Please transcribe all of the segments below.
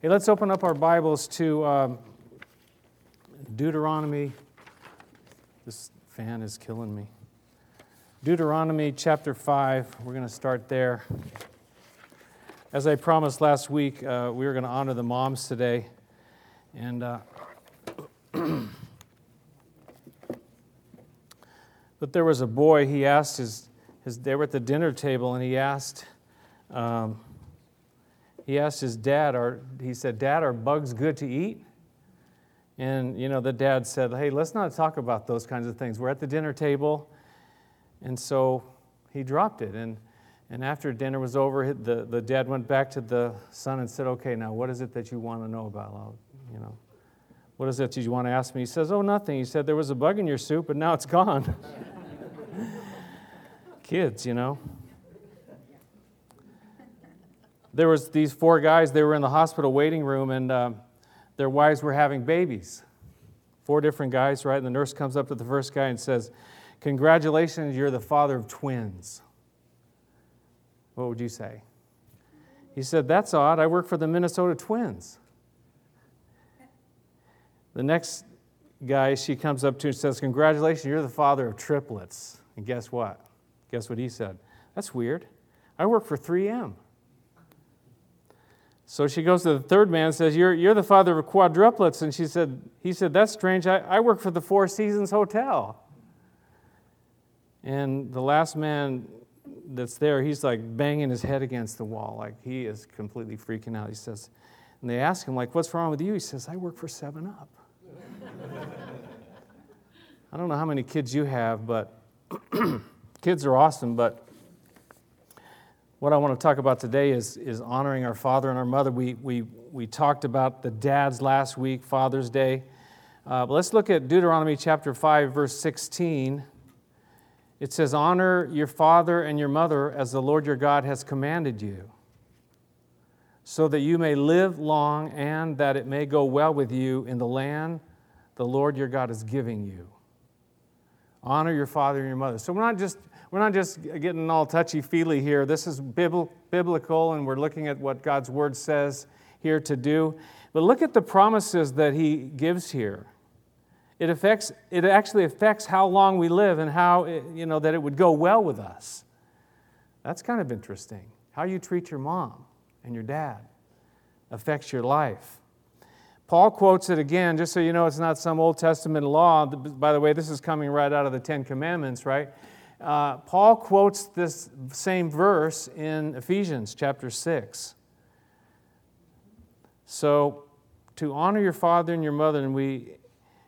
Hey, let's open up our Bibles to um, Deuteronomy. This fan is killing me. Deuteronomy chapter 5. We're going to start there. As I promised last week, uh, we were going to honor the moms today. And. Uh, but there was a boy, he asked his, his, they were at the dinner table, and he asked, um, he asked his dad, are, he said, Dad, are bugs good to eat? And, you know, the dad said, Hey, let's not talk about those kinds of things. We're at the dinner table. And so he dropped it. And, and after dinner was over, the, the dad went back to the son and said, Okay, now what is it that you want to know about? I'll, you know, what is it that you want to ask me? He says, Oh, nothing. He said, There was a bug in your soup, but now it's gone. Kids, you know. There was these four guys they were in the hospital waiting room and uh, their wives were having babies. Four different guys right? And the nurse comes up to the first guy and says congratulations you're the father of twins. What would you say? He said that's odd. I work for the minnesota twins. The next guy she comes up to and says congratulations you're the father of triplets. And guess what? Guess what he said? That's weird. I work for 3m so she goes to the third man and says, You're, you're the father of quadruplets. And she said, he said, That's strange. I, I work for the Four Seasons Hotel. And the last man that's there, he's like banging his head against the wall, like he is completely freaking out. He says, and they ask him, like, what's wrong with you? He says, I work for 7 Up. I don't know how many kids you have, but kids are awesome, but what I want to talk about today is, is honoring our father and our mother. We, we, we talked about the dads last week, Father's Day. Uh, but let's look at Deuteronomy chapter 5, verse 16. It says, Honor your father and your mother as the Lord your God has commanded you, so that you may live long and that it may go well with you in the land the Lord your God is giving you. Honor your father and your mother. So we're not just we're not just getting all touchy feely here. This is biblical, and we're looking at what God's word says here to do. But look at the promises that he gives here. It affects it actually affects how long we live and how you know that it would go well with us. That's kind of interesting. How you treat your mom and your dad affects your life. Paul quotes it again, just so you know it's not some Old Testament law. By the way, this is coming right out of the Ten Commandments, right? Uh, Paul quotes this same verse in Ephesians chapter 6. So, to honor your father and your mother, and we,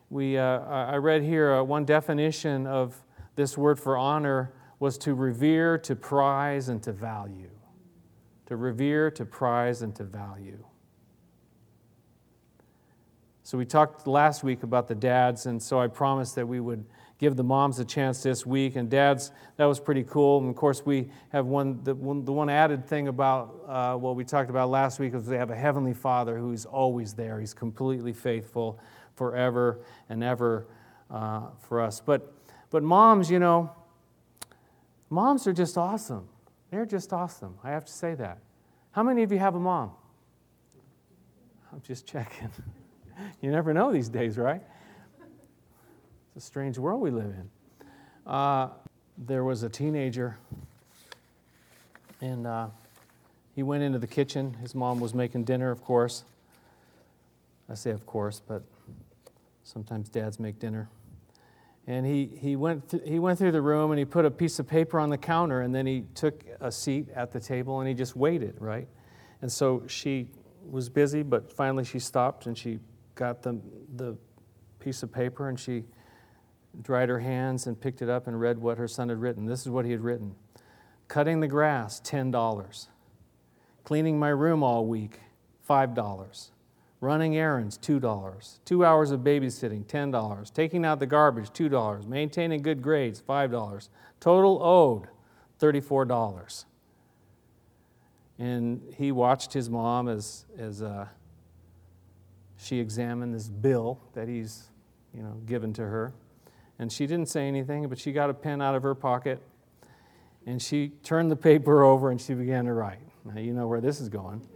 we, uh, I read here uh, one definition of this word for honor was to revere, to prize, and to value. To revere, to prize, and to value. So, we talked last week about the dads, and so I promised that we would give the moms a chance this week. And dads, that was pretty cool. And of course, we have one, the one, the one added thing about uh, what we talked about last week is they have a heavenly father who's always there. He's completely faithful forever and ever uh, for us. But, but moms, you know, moms are just awesome. They're just awesome. I have to say that. How many of you have a mom? I'm just checking. you never know these days, right? It's a strange world we live in. Uh, there was a teenager, and uh, he went into the kitchen. His mom was making dinner, of course. I say, of course, but sometimes dads make dinner. And he, he, went th- he went through the room and he put a piece of paper on the counter, and then he took a seat at the table and he just waited, right? And so she was busy, but finally she stopped and she got the, the piece of paper and she dried her hands and picked it up and read what her son had written. This is what he had written Cutting the grass, $10. Cleaning my room all week, $5. Running errands, $2. Two hours of babysitting, $10. Taking out the garbage, $2. Maintaining good grades, $5. Total owed, $34. And he watched his mom as, as uh, she examined this bill that he's you know, given to her. And she didn't say anything, but she got a pen out of her pocket and she turned the paper over and she began to write. Now, you know where this is going.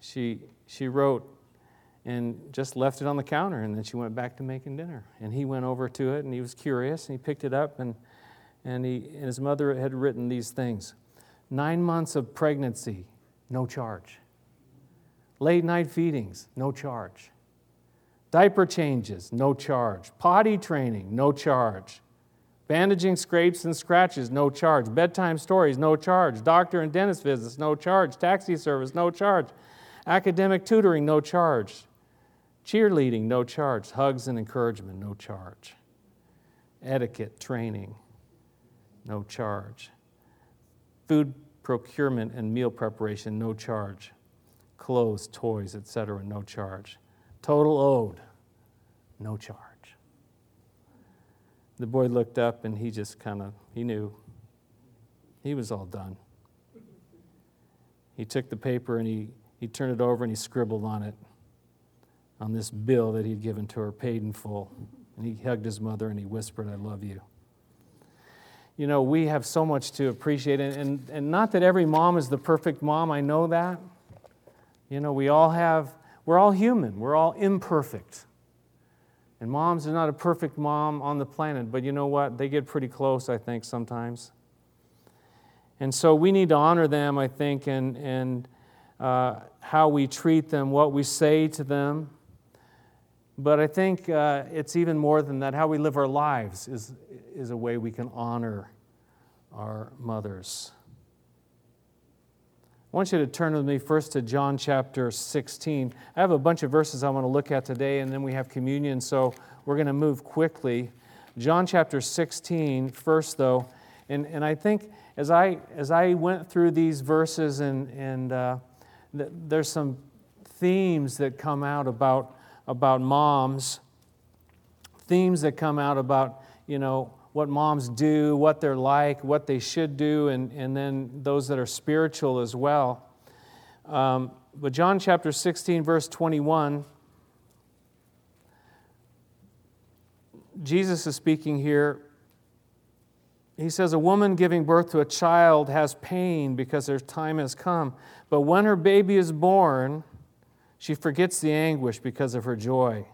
she, she wrote and just left it on the counter, and then she went back to making dinner. And he went over to it, and he was curious, and he picked it up, and, and, he, and his mother had written these things Nine months of pregnancy, no charge. Late night feedings, no charge. Diaper changes, no charge. Potty training, no charge. Bandaging scrapes and scratches, no charge. Bedtime stories, no charge. Doctor and dentist visits, no charge. Taxi service, no charge. Academic tutoring, no charge. Cheerleading, no charge. Hugs and encouragement, no charge. Etiquette training, no charge. Food procurement and meal preparation, no charge. Clothes, toys, etc., no charge. Total owed, no charge. The boy looked up and he just kind of, he knew. He was all done. He took the paper and he, he turned it over and he scribbled on it, on this bill that he'd given to her, paid in full. And he hugged his mother and he whispered, I love you. You know, we have so much to appreciate. And, and, and not that every mom is the perfect mom, I know that. You know, we all have, we're all human, we're all imperfect. And moms are not a perfect mom on the planet, but you know what? They get pretty close, I think, sometimes. And so we need to honor them, I think, and, and uh, how we treat them, what we say to them. But I think uh, it's even more than that. How we live our lives is, is a way we can honor our mothers. I want you to turn with me first to John chapter 16. I have a bunch of verses I want to look at today, and then we have communion, so we're going to move quickly. John chapter 16, first, though, and, and I think as I, as I went through these verses, and, and uh, th- there's some themes that come out about, about moms, themes that come out about, you know, what moms do, what they're like, what they should do, and, and then those that are spiritual as well. Um, but John chapter 16, verse 21, Jesus is speaking here. He says, A woman giving birth to a child has pain because her time has come. But when her baby is born, she forgets the anguish because of her joy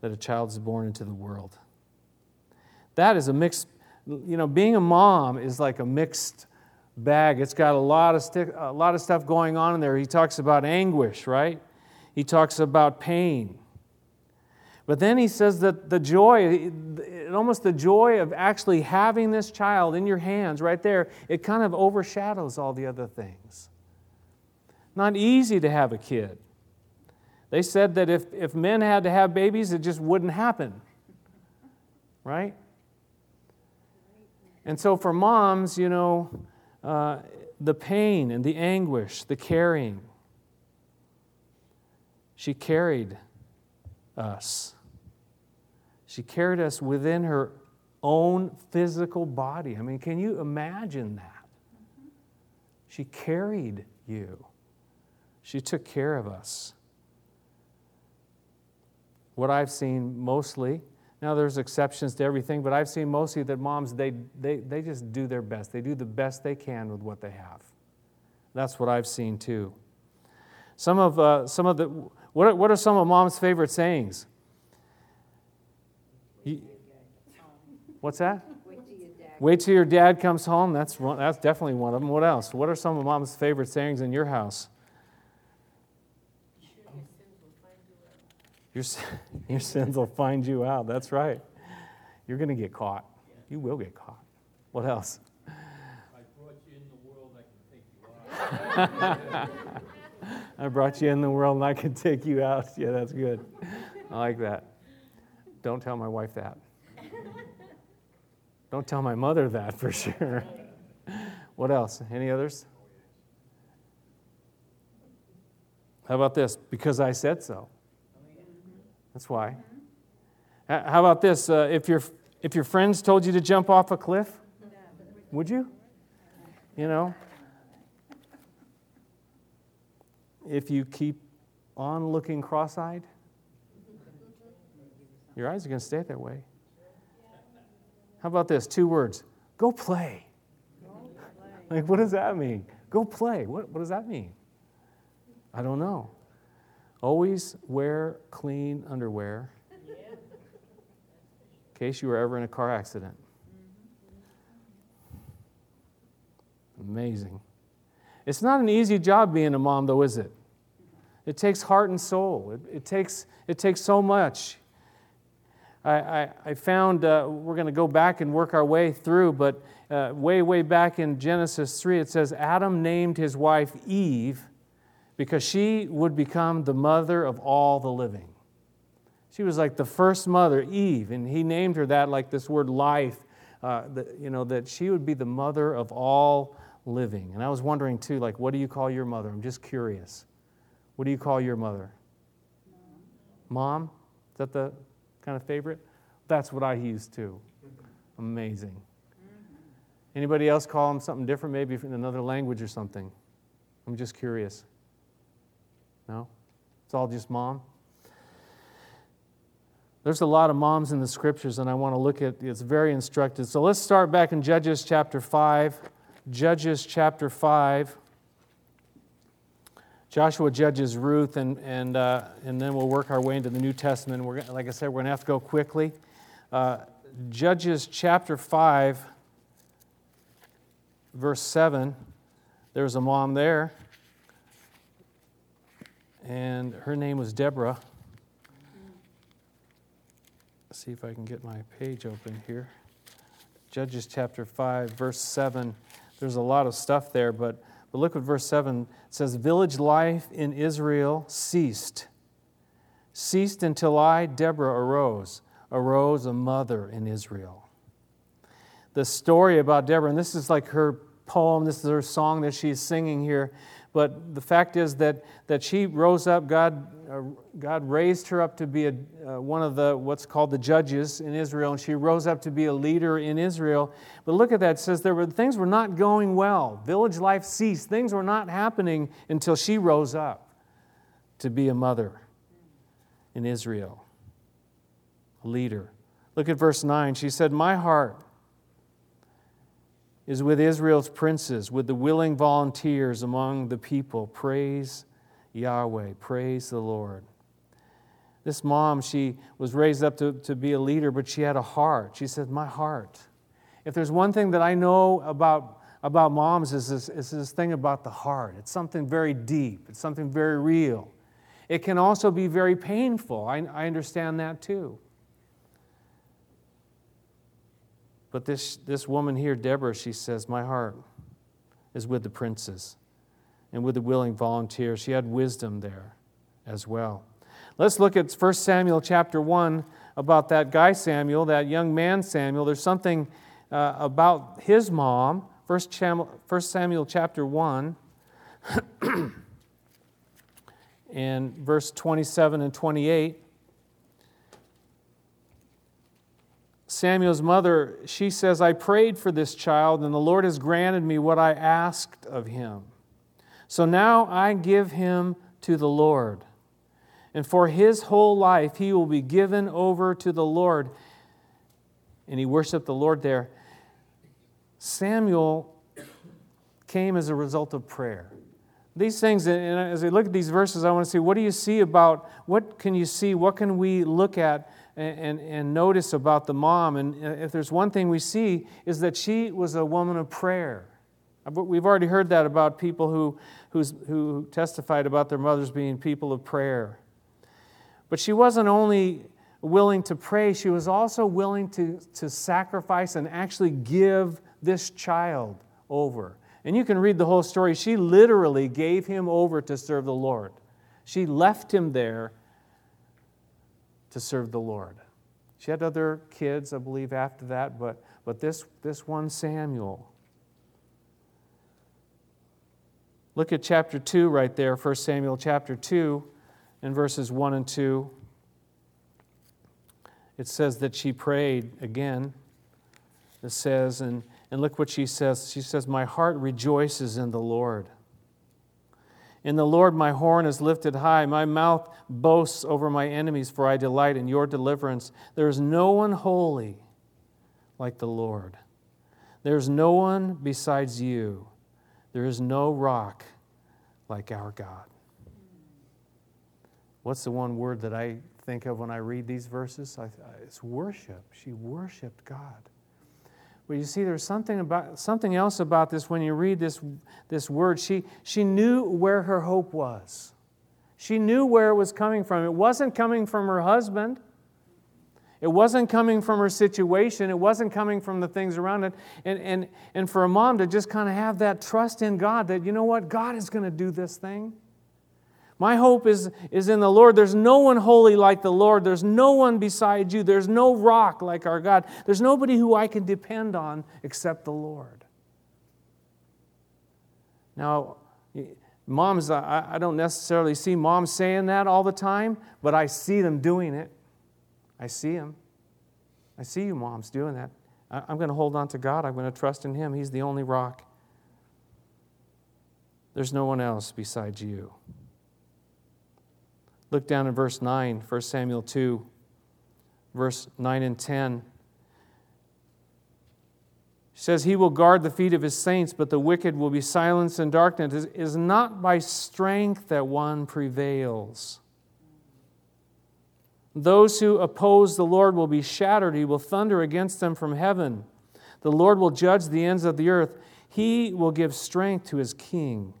that a child is born into the world. That is a mixed, you know, being a mom is like a mixed bag. It's got a lot of, a lot of stuff going on in there. He talks about anguish, right? He talks about pain. But then he says that the joy, almost the joy of actually having this child in your hands right there, it kind of overshadows all the other things. Not easy to have a kid. They said that if, if men had to have babies, it just wouldn't happen. Right? And so for moms, you know, uh, the pain and the anguish, the carrying, she carried us. She carried us within her own physical body. I mean, can you imagine that? She carried you, she took care of us. What I've seen mostly now, there's exceptions to everything, but I've seen mostly that moms, they, they, they just do their best. They do the best they can with what they have. That's what I've seen too. Some of, uh, some of the, what are, what are some of mom's favorite sayings? What's that? Wait till your dad comes home. That's, one, that's definitely one of them. What else? What are some of mom's favorite sayings in your house? Your, your sins will find you out. That's right. You're going to get caught. You will get caught. What else? I brought you in the world, I can take you out. I brought you in the world and I can take you out. Yeah, that's good. I like that. Don't tell my wife that. Don't tell my mother that for sure. What else? Any others? How about this? Because I said so. That's why. How about this? Uh, if, your, if your friends told you to jump off a cliff, would you? You know? If you keep on looking cross eyed, your eyes are going to stay that way. How about this? Two words go play. Like, what does that mean? Go play. What, what does that mean? I don't know. Always wear clean underwear in case you were ever in a car accident. Amazing. It's not an easy job being a mom, though, is it? It takes heart and soul. It, it takes, it takes so much. I, I, I found, uh, we're going to go back and work our way through, but uh, way, way back in Genesis 3, it says Adam named his wife Eve because she would become the mother of all the living. She was like the first mother, Eve, and he named her that, like this word life, uh, that, you know, that she would be the mother of all living. And I was wondering too, like, what do you call your mother? I'm just curious. What do you call your mother? Mom? Is that the kind of favorite? That's what I used too. Amazing. Anybody else call them something different, maybe in another language or something? I'm just curious. No? It's all just mom? There's a lot of moms in the scriptures, and I want to look at it's very instructive. So let's start back in Judges chapter 5. Judges chapter 5. Joshua judges Ruth, and, and, uh, and then we'll work our way into the New Testament. We're, like I said, we're going to have to go quickly. Uh, Judges chapter 5, verse 7. There's a mom there, and her name was Deborah. Let's see if I can get my page open here. Judges chapter 5, verse 7. There's a lot of stuff there, but, but look at verse 7 It says Village life in Israel ceased. Ceased until I, Deborah, arose, arose a mother in Israel. The story about Deborah, and this is like her poem, this is her song that she's singing here. But the fact is that, that she rose up, God, uh, God raised her up to be a, uh, one of the what's called the judges in Israel, and she rose up to be a leader in Israel. But look at that, it says there were things were not going well. Village life ceased. Things were not happening until she rose up to be a mother in Israel, a leader. Look at verse 9. She said, My heart is with Israel's princes, with the willing volunteers among the people. Praise Yahweh, praise the Lord. This mom, she was raised up to, to be a leader, but she had a heart. She said, My heart. If there's one thing that I know about, about moms, is this, is this thing about the heart. It's something very deep, it's something very real. It can also be very painful. I, I understand that too. But this, this woman here, Deborah, she says, My heart is with the princes and with the willing volunteers. She had wisdom there as well. Let's look at 1 Samuel chapter 1 about that guy Samuel, that young man Samuel. There's something uh, about his mom. 1 Samuel chapter 1 and verse 27 and 28. Samuel's mother, she says, I prayed for this child, and the Lord has granted me what I asked of him. So now I give him to the Lord. And for his whole life, he will be given over to the Lord. And he worshiped the Lord there. Samuel came as a result of prayer. These things, and as I look at these verses, I want to see what do you see about, what can you see, what can we look at and, and, notice about the mom. And if there's one thing we see, is that she was a woman of prayer. We've already heard that about people who, who testified about their mothers being people of prayer. But she wasn't only willing to pray, she was also willing to, to sacrifice and actually give this child over. And you can read the whole story. She literally gave him over to serve the Lord. She left him there to serve the Lord. She had other kids, I believe, after that, but, but this, this one Samuel. Look at chapter 2 right there, 1 Samuel chapter 2, in verses 1 and 2. It says that she prayed again. It says, and, and look what she says. She says, My heart rejoices in the Lord. In the Lord, my horn is lifted high. My mouth boasts over my enemies, for I delight in your deliverance. There is no one holy like the Lord. There is no one besides you. There is no rock like our God. What's the one word that I think of when I read these verses? I, it's worship. She worshiped God. But you see, there's something about something else about this when you read this, this word. She, she knew where her hope was. She knew where it was coming from. It wasn't coming from her husband. It wasn't coming from her situation. It wasn't coming from the things around it. And, and, and for a mom to just kind of have that trust in God that, you know what, God is going to do this thing. My hope is, is in the Lord. There's no one holy like the Lord. There's no one beside you. There's no rock like our God. There's nobody who I can depend on except the Lord. Now, moms, I, I don't necessarily see moms saying that all the time, but I see them doing it. I see them. I see you moms doing that. I, I'm going to hold on to God. I'm going to trust in Him. He's the only rock. There's no one else besides you. Look down in verse 9, 1 Samuel 2, verse 9 and 10. He says, He will guard the feet of his saints, but the wicked will be silenced in darkness. It is not by strength that one prevails. Those who oppose the Lord will be shattered. He will thunder against them from heaven. The Lord will judge the ends of the earth. He will give strength to his king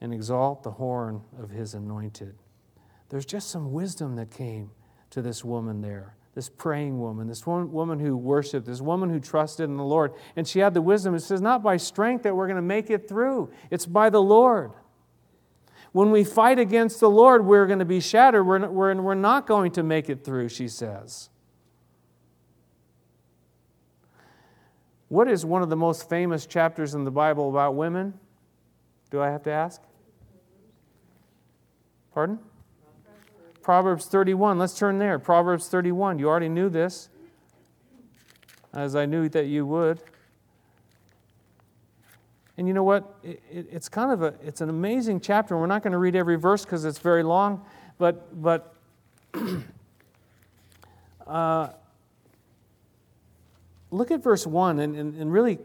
and exalt the horn of his anointed there's just some wisdom that came to this woman there, this praying woman, this woman who worshiped, this woman who trusted in the Lord. And she had the wisdom. It says, not by strength that we're going to make it through, it's by the Lord. When we fight against the Lord, we're going to be shattered. We're, we're, we're not going to make it through, she says. What is one of the most famous chapters in the Bible about women? Do I have to ask? Pardon? Proverbs 31. Let's turn there. Proverbs 31. You already knew this, as I knew that you would. And you know what? It, it, it's kind of a, it's an amazing chapter. We're not going to read every verse because it's very long, but, but uh, look at verse 1 and, and, and really,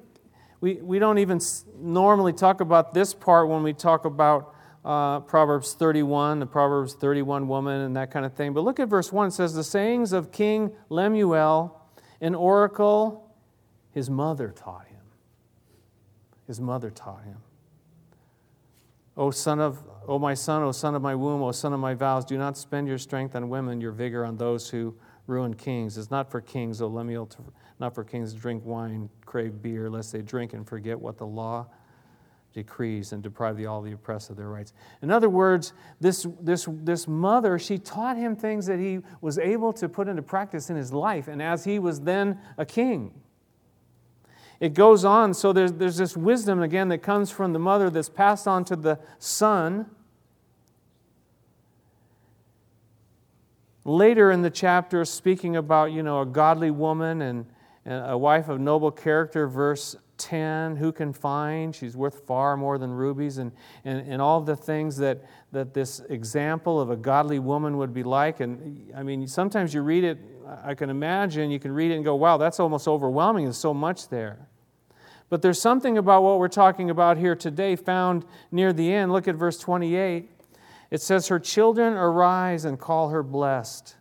we, we don't even normally talk about this part when we talk about uh, Proverbs 31, the Proverbs 31 woman, and that kind of thing. But look at verse 1. It says, The sayings of King Lemuel, an oracle, his mother taught him. His mother taught him. O son of, O my son, O son of my womb, O son of my vows, do not spend your strength on women, your vigor on those who ruin kings. It's not for kings, O Lemuel, to, not for kings to drink wine, crave beer, lest they drink and forget what the law decrees and deprive the, all the oppressed of their rights. In other words, this, this, this mother, she taught him things that he was able to put into practice in his life, and as he was then a king. It goes on, so there's, there's this wisdom again that comes from the mother that's passed on to the son. Later in the chapter, speaking about, you know, a godly woman and, and a wife of noble character, verse 10 who can find? She's worth far more than rubies. And, and, and all the things that, that this example of a godly woman would be like. And i mean sometimes you read it i can imagine you can read it and go wow that's almost overwhelming. There's so much there. But there's something about what we're talking about here today found near the end. Look at verse 28 it says her children arise and call her blessed.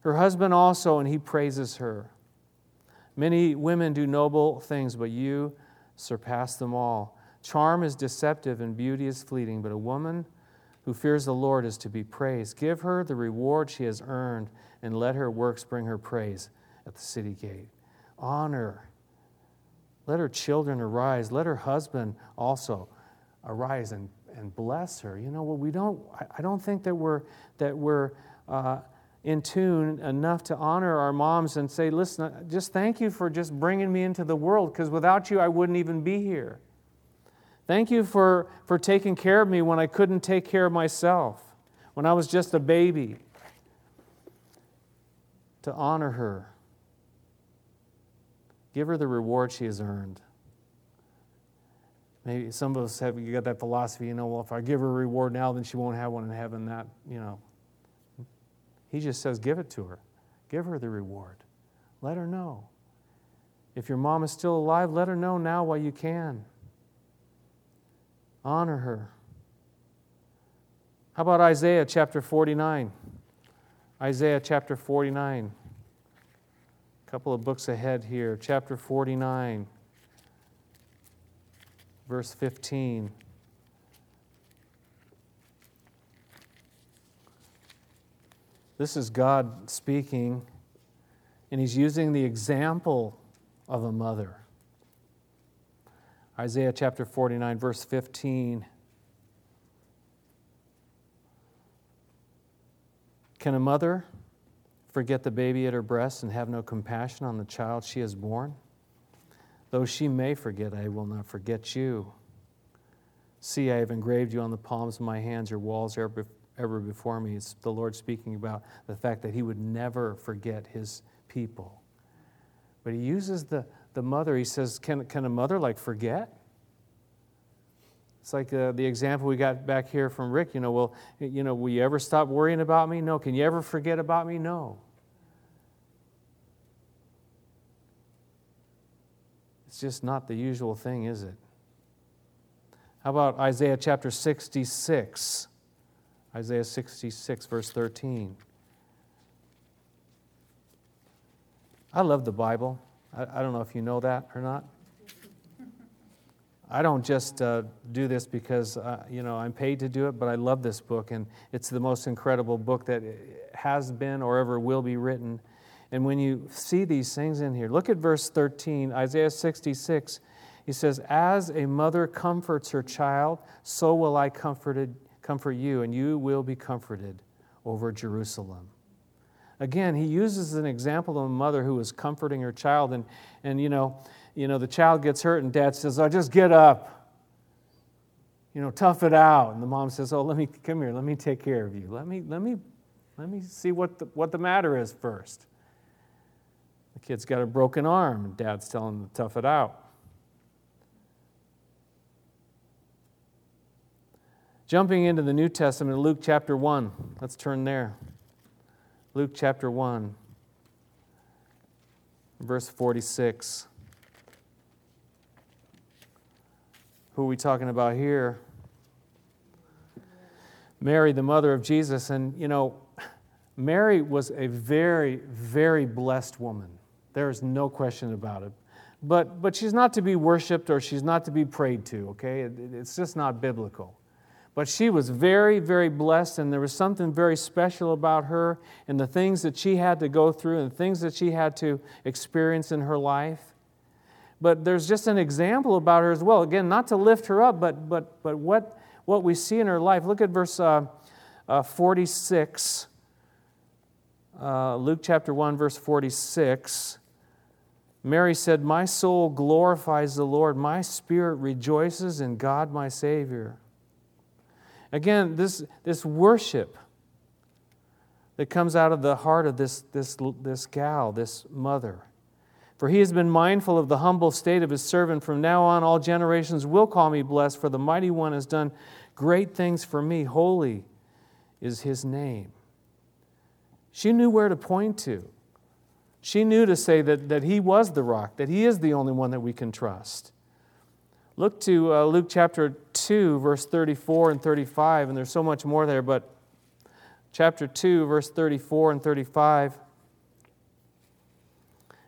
Her husband also and he praises her Many women do noble things, but you surpass them all. Charm is deceptive and beauty is fleeting, but a woman who fears the Lord is to be praised. Give her the reward she has earned, and let her works bring her praise at the city gate. Honor. Let her children arise. Let her husband also arise and, and bless her. You know what? We don't. I don't think that we're that we're. Uh, in tune enough to honor our moms and say, listen, just thank you for just bringing me into the world because without you, I wouldn't even be here. Thank you for, for taking care of me when I couldn't take care of myself, when I was just a baby. To honor her, give her the reward she has earned. Maybe some of us have you got that philosophy, you know, well, if I give her a reward now, then she won't have one in heaven. That, you know, he just says, give it to her. Give her the reward. Let her know. If your mom is still alive, let her know now while you can. Honor her. How about Isaiah chapter 49? Isaiah chapter 49. A couple of books ahead here. Chapter 49, verse 15. This is God speaking, and He's using the example of a mother. Isaiah chapter 49, verse 15. Can a mother forget the baby at her breast and have no compassion on the child she has borne? Though she may forget, I will not forget you. See, I have engraved you on the palms of my hands, your walls are ever before me. It's the Lord speaking about the fact that He would never forget His people. But He uses the, the mother. He says, Can, can a mother like forget? It's like uh, the example we got back here from Rick. You know, well, you know, will you ever stop worrying about me? No. Can you ever forget about me? No. It's just not the usual thing, is it? How about Isaiah chapter 66? Isaiah 66, verse 13. I love the Bible. I, I don't know if you know that or not. I don't just uh, do this because uh, you know I'm paid to do it, but I love this book, and it's the most incredible book that has been or ever will be written. And when you see these things in here, look at verse 13, Isaiah 66. He says, "As a mother comforts her child, so will I comforted, comfort you, and you will be comforted over Jerusalem." Again, he uses an example of a mother who was comforting her child, and and you know you know, the child gets hurt and dad says, Oh, just get up. You know, tough it out. And the mom says, Oh, let me come here, let me take care of you. Let me, let me, let me see what the, what the matter is first. The kid's got a broken arm, and dad's telling him to tough it out. Jumping into the New Testament, Luke chapter 1. Let's turn there. Luke chapter 1, verse 46. Who are we talking about here? Mary, the mother of Jesus. And, you know, Mary was a very, very blessed woman. There is no question about it. But, but she's not to be worshiped or she's not to be prayed to, okay? It, it's just not biblical. But she was very, very blessed, and there was something very special about her and the things that she had to go through and the things that she had to experience in her life but there's just an example about her as well. Again, not to lift her up, but, but, but what, what we see in her life. Look at verse uh, uh, 46, uh, Luke chapter 1, verse 46. Mary said, My soul glorifies the Lord, my spirit rejoices in God my Savior. Again, this, this worship that comes out of the heart of this, this, this gal, this mother. For he has been mindful of the humble state of his servant. From now on, all generations will call me blessed, for the mighty one has done great things for me. Holy is his name. She knew where to point to. She knew to say that, that he was the rock, that he is the only one that we can trust. Look to uh, Luke chapter 2, verse 34 and 35, and there's so much more there, but chapter 2, verse 34 and 35.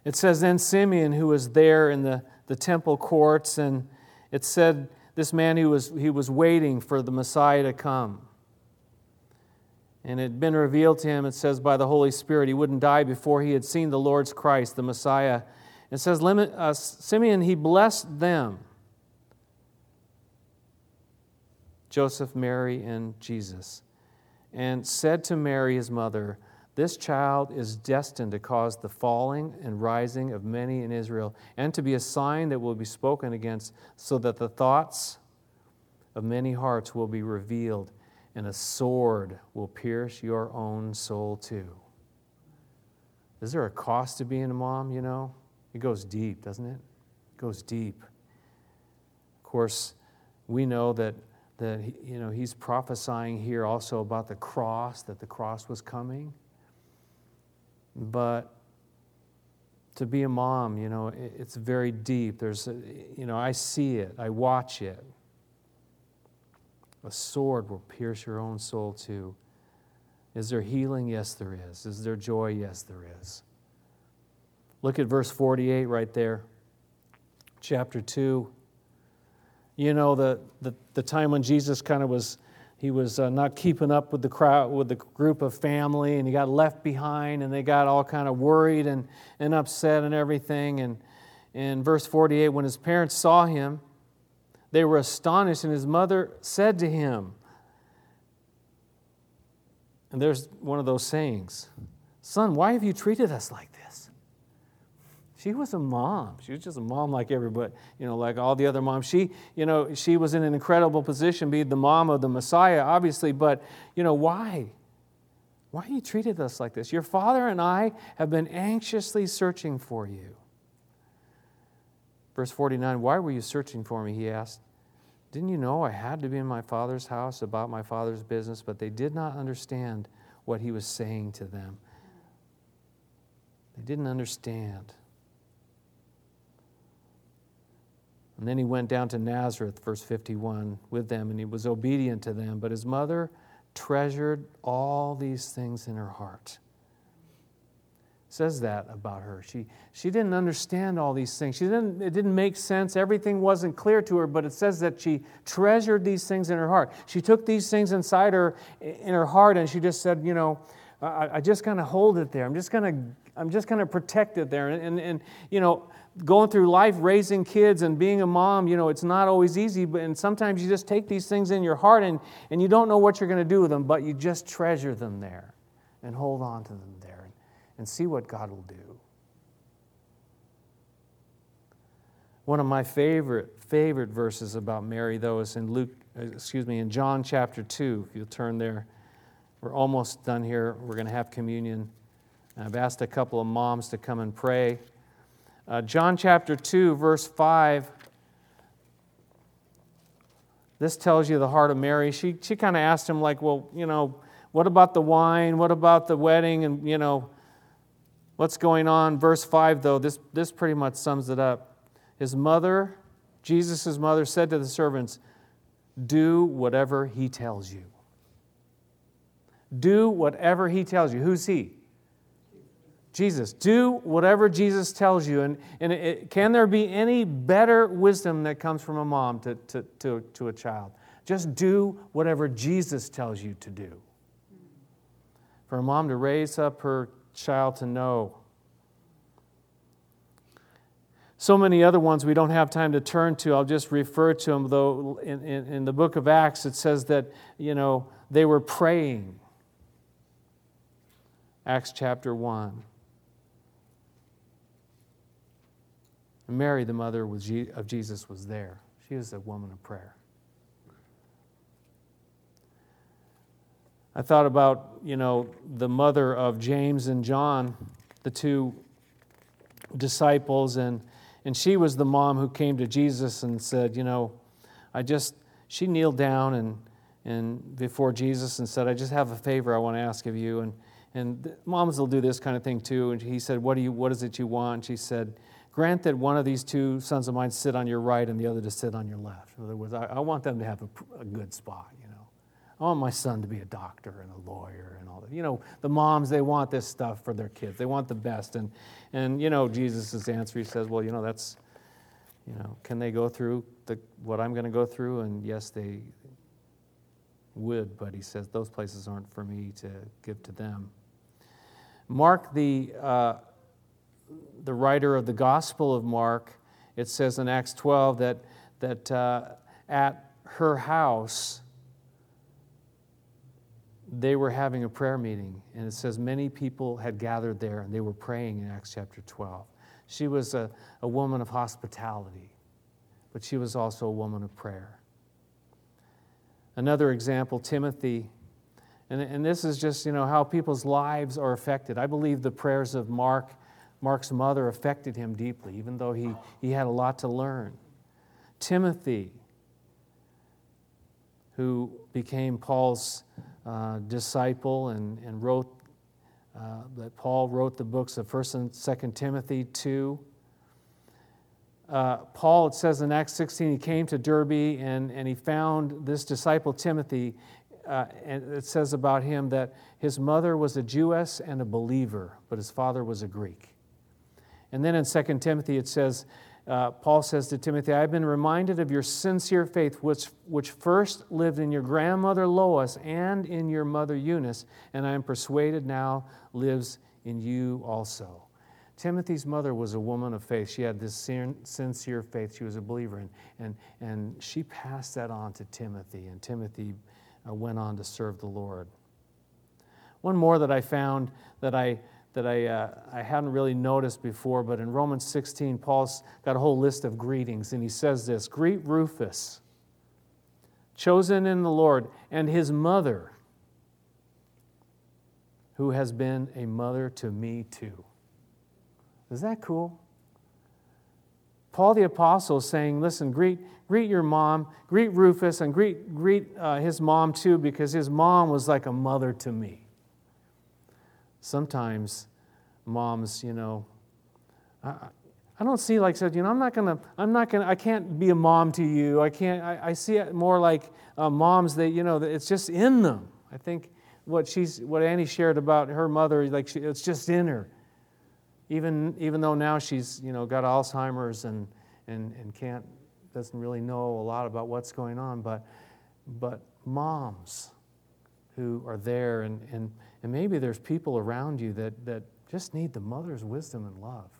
It says, Then Simeon, who was there in the, the temple courts, and it said, this man who was, he was waiting for the Messiah to come. And it had been revealed to him, it says, by the Holy Spirit, he wouldn't die before he had seen the Lord's Christ, the Messiah. It says, uh, Simeon, he blessed them Joseph, Mary, and Jesus, and said to Mary, his mother, this child is destined to cause the falling and rising of many in Israel, and to be a sign that will be spoken against, so that the thoughts of many hearts will be revealed, and a sword will pierce your own soul too. Is there a cost to being a mom, you know? It goes deep, doesn't it? It goes deep. Of course, we know that that you know he's prophesying here also about the cross that the cross was coming but to be a mom, you know, it's very deep. There's, you know, I see it, I watch it. A sword will pierce your own soul too. Is there healing? Yes, there is. Is there joy? Yes, there is. Look at verse 48 right there, chapter 2. You know, the, the, the time when Jesus kind of was, he was uh, not keeping up with the crowd, with the group of family, and he got left behind, and they got all kind of worried and, and upset and everything. And in verse 48, when his parents saw him, they were astonished, and his mother said to him, and there's one of those sayings Son, why have you treated us like this? She was a mom. She was just a mom like everybody, you know, like all the other moms. She, you know, she was in an incredible position, being the mom of the Messiah, obviously, but, you know, why? Why have you treated us like this? Your father and I have been anxiously searching for you. Verse 49 Why were you searching for me? He asked. Didn't you know I had to be in my father's house about my father's business? But they did not understand what he was saying to them. They didn't understand. And then he went down to Nazareth, verse 51, with them, and he was obedient to them. But his mother treasured all these things in her heart says that about her. She, she didn't understand all these things. She didn't, it didn't make sense. Everything wasn't clear to her, but it says that she treasured these things in her heart. She took these things inside her, in her heart, and she just said, you know, I, I just kind of hold it there. I'm just going to I'm just going to protect it there. And, and, and, you know, going through life, raising kids and being a mom, you know, it's not always easy. But, and sometimes you just take these things in your heart and, and you don't know what you're going to do with them, but you just treasure them there and hold on to them there and and see what God will do. One of my favorite favorite verses about Mary, though, is in Luke, excuse me, in John chapter two. If you'll turn there, we're almost done here. We're going to have communion. And I've asked a couple of moms to come and pray. Uh, John chapter 2, verse 5. This tells you the heart of Mary. She, she kind of asked him, like, well, you know, what about the wine? What about the wedding? And, you know, what's going on. Verse 5, though, this, this pretty much sums it up. His mother, Jesus' mother, said to the servants, Do whatever he tells you. Do whatever he tells you. Who's he? Jesus. Do whatever Jesus tells you. And, and it, can there be any better wisdom that comes from a mom to, to, to, to a child? Just do whatever Jesus tells you to do. For a mom to raise up her child to know. So many other ones we don't have time to turn to. I'll just refer to them, though. In, in, in the book of Acts, it says that, you know, they were praying. Acts chapter 1. Mary, the mother of Jesus, was there. She was a woman of prayer. I thought about, you know, the mother of James and John, the two disciples, and, and she was the mom who came to Jesus and said, you know, I just, she kneeled down and, and before Jesus and said, I just have a favor I want to ask of you. And, and moms will do this kind of thing too. And he said, what, do you, what is it you want? And she said, grant that one of these two sons of mine sit on your right and the other to sit on your left. In other words, I, I want them to have a, a good spot. you know. I want my son to be a doctor and a lawyer and all that. You know, the moms, they want this stuff for their kids. They want the best. And, and you know, Jesus' answer, he says, well, you know, that's, you know, can they go through the, what I'm going to go through? And yes, they would, but he says, those places aren't for me to give to them. Mark, the, uh, the writer of the Gospel of Mark, it says in Acts 12 that, that uh, at her house, they were having a prayer meeting, and it says many people had gathered there and they were praying in Acts chapter 12. She was a, a woman of hospitality, but she was also a woman of prayer. Another example, Timothy, and, and this is just you know how people's lives are affected. I believe the prayers of Mark, Mark's mother affected him deeply, even though he, he had a lot to learn. Timothy, who became Paul's uh, disciple and, and wrote, uh, that Paul wrote the books of 1st and 2nd Timothy 2. uh, Paul, it says in Acts 16, he came to Derbe and, and he found this disciple Timothy. Uh, and it says about him that his mother was a Jewess and a believer, but his father was a Greek. And then in 2 Timothy, it says, uh, Paul says to Timothy, I've been reminded of your sincere faith, which, which first lived in your grandmother Lois and in your mother Eunice, and I am persuaded now lives in you also. Timothy's mother was a woman of faith. She had this sincere faith. She was a believer, and, and, and she passed that on to Timothy, and Timothy uh, went on to serve the Lord. One more that I found that I, that I, uh, I hadn't really noticed before, but in Romans 16, Paul's got a whole list of greetings, and he says this Greet Rufus, chosen in the Lord, and his mother, who has been a mother to me too. Is that cool? Paul the Apostle is saying, listen, greet, greet your mom, greet Rufus, and greet, greet uh, his mom too, because his mom was like a mother to me. Sometimes moms, you know, I, I don't see like said, you know, I'm not gonna, I'm not gonna, I can't be a mom to you. I can't. I, I see it more like uh, moms that you know, it's just in them. I think what she's, what Annie shared about her mother, like she, it's just in her even, even though now she's you know, got Alzheimer's and, and, and can't, doesn't really know a lot about what's going on, but, but moms who are there, and, and, and maybe there's people around you that, that just need the mother's wisdom and love.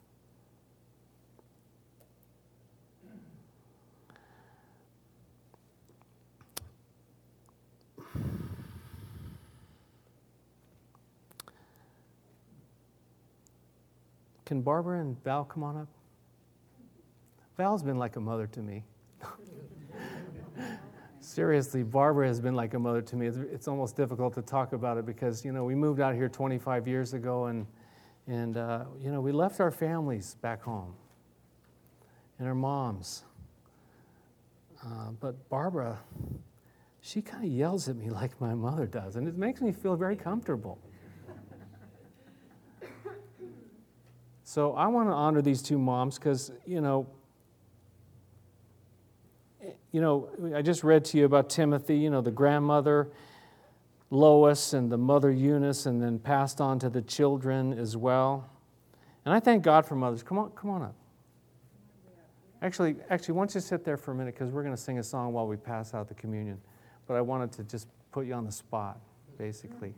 Can Barbara and Val come on up? Val's been like a mother to me. Seriously, Barbara has been like a mother to me. It's, it's, almost difficult to talk about it because, you know, we moved out here 25 years ago and, and uh, you know, we left our families back home and our moms. Uh, but Barbara, she kind of yells at me like my mother does, and it makes me feel very comfortable. So I want to honor these two moms because, you know, you know, I just read to you about Timothy, you know, the grandmother Lois and the mother Eunice, and then passed on to the children as well. And I thank God for mothers. Come on, come on up. Actually, actually, why don't you sit there for a minute because we're going to sing a song while we pass out the communion. But I wanted to just put you on the spot, basically.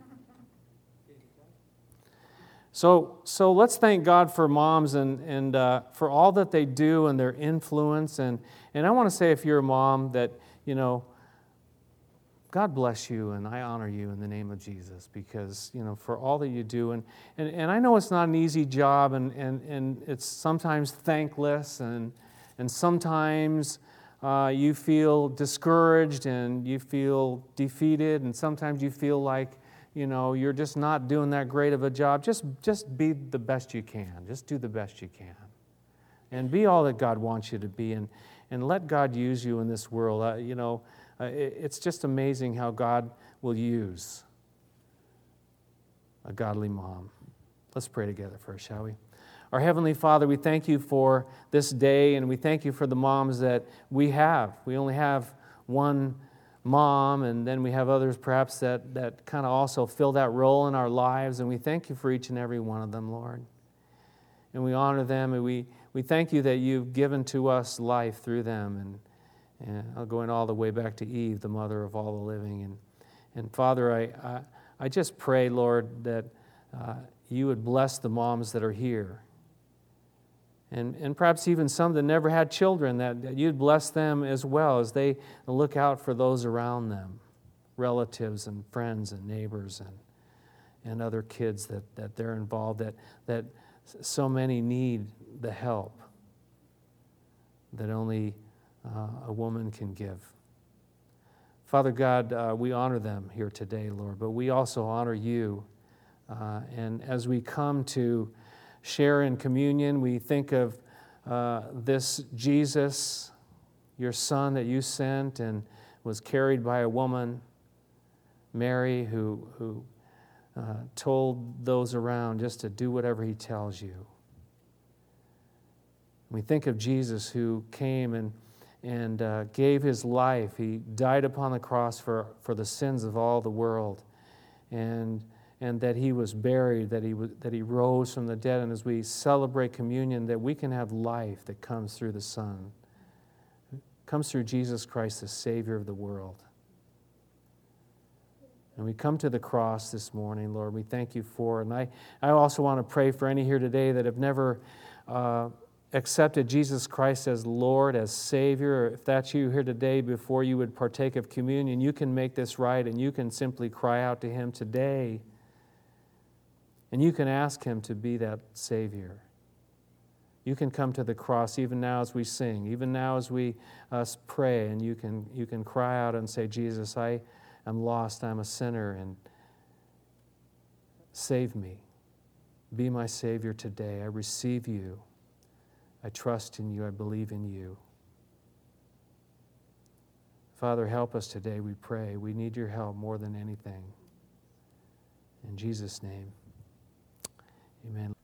So, so let's thank God for moms and, and uh, for all that they do and their influence. And, and I want to say, if you're a mom, that, you know, God bless you and I honor you in the name of Jesus because, you know, for all that you do. And, and, and I know it's not an easy job and, and, and it's sometimes thankless and, and sometimes uh, you feel discouraged and you feel defeated and sometimes you feel like, you know, you're just not doing that great of a job, just, just be the best you can. Just do the best you can. And be all that God wants you to be. And, and let God use you in this world. Uh, you know, uh, it, it's just amazing how God will use a godly mom. Let's pray together first, shall we? Our Heavenly Father, we thank you for this day and we thank you for the moms that we have. We only have one mom, and then we have others perhaps that, that kind of also fill that role in our lives, and we thank you for each and every one of them, Lord. And we honor them, and we, we thank you that you've given to us life through them, and, and going all the way back to Eve, the mother of all the living. And, and Father, I, I, I just pray, Lord, that uh, you would bless the moms that are here and, and perhaps even some that never had children, that, that you'd bless them as well as they look out for those around them, relatives and friends and neighbors and, and other kids that, that they're involved, that, that so many need the help that only uh, a woman can give. Father God, uh, we honor them here today, Lord, but we also honor you. Uh, and as we come to share in communion, we think of uh, this Jesus, your son that you sent and was carried by a woman, Mary, who, who uh, told those around just to do whatever he tells you. We think of Jesus who came and, and uh, gave his life. He died upon the cross for, for the sins of all the world. And, and that he was buried, that he, w- that he rose from the dead. And as we celebrate communion, that we can have life that comes through the Son, comes through Jesus Christ, the Savior of the world. And we come to the cross this morning, Lord. We thank you for it. And I, I also want to pray for any here today that have never uh, accepted Jesus Christ as Lord, as Savior. If that's you here today, before you would partake of communion, you can make this right and you can simply cry out to Him today. And you can ask Him to be that Savior. You can come to the cross even now as we sing, even now as we us pray, and you can, you can cry out and say, Jesus, I'm lost, I'm a sinner, and save me. Be my Savior today. I receive you. I trust in you. I believe in you. Father, help us today, we pray. We need your help more than anything. In Jesus' name, amen.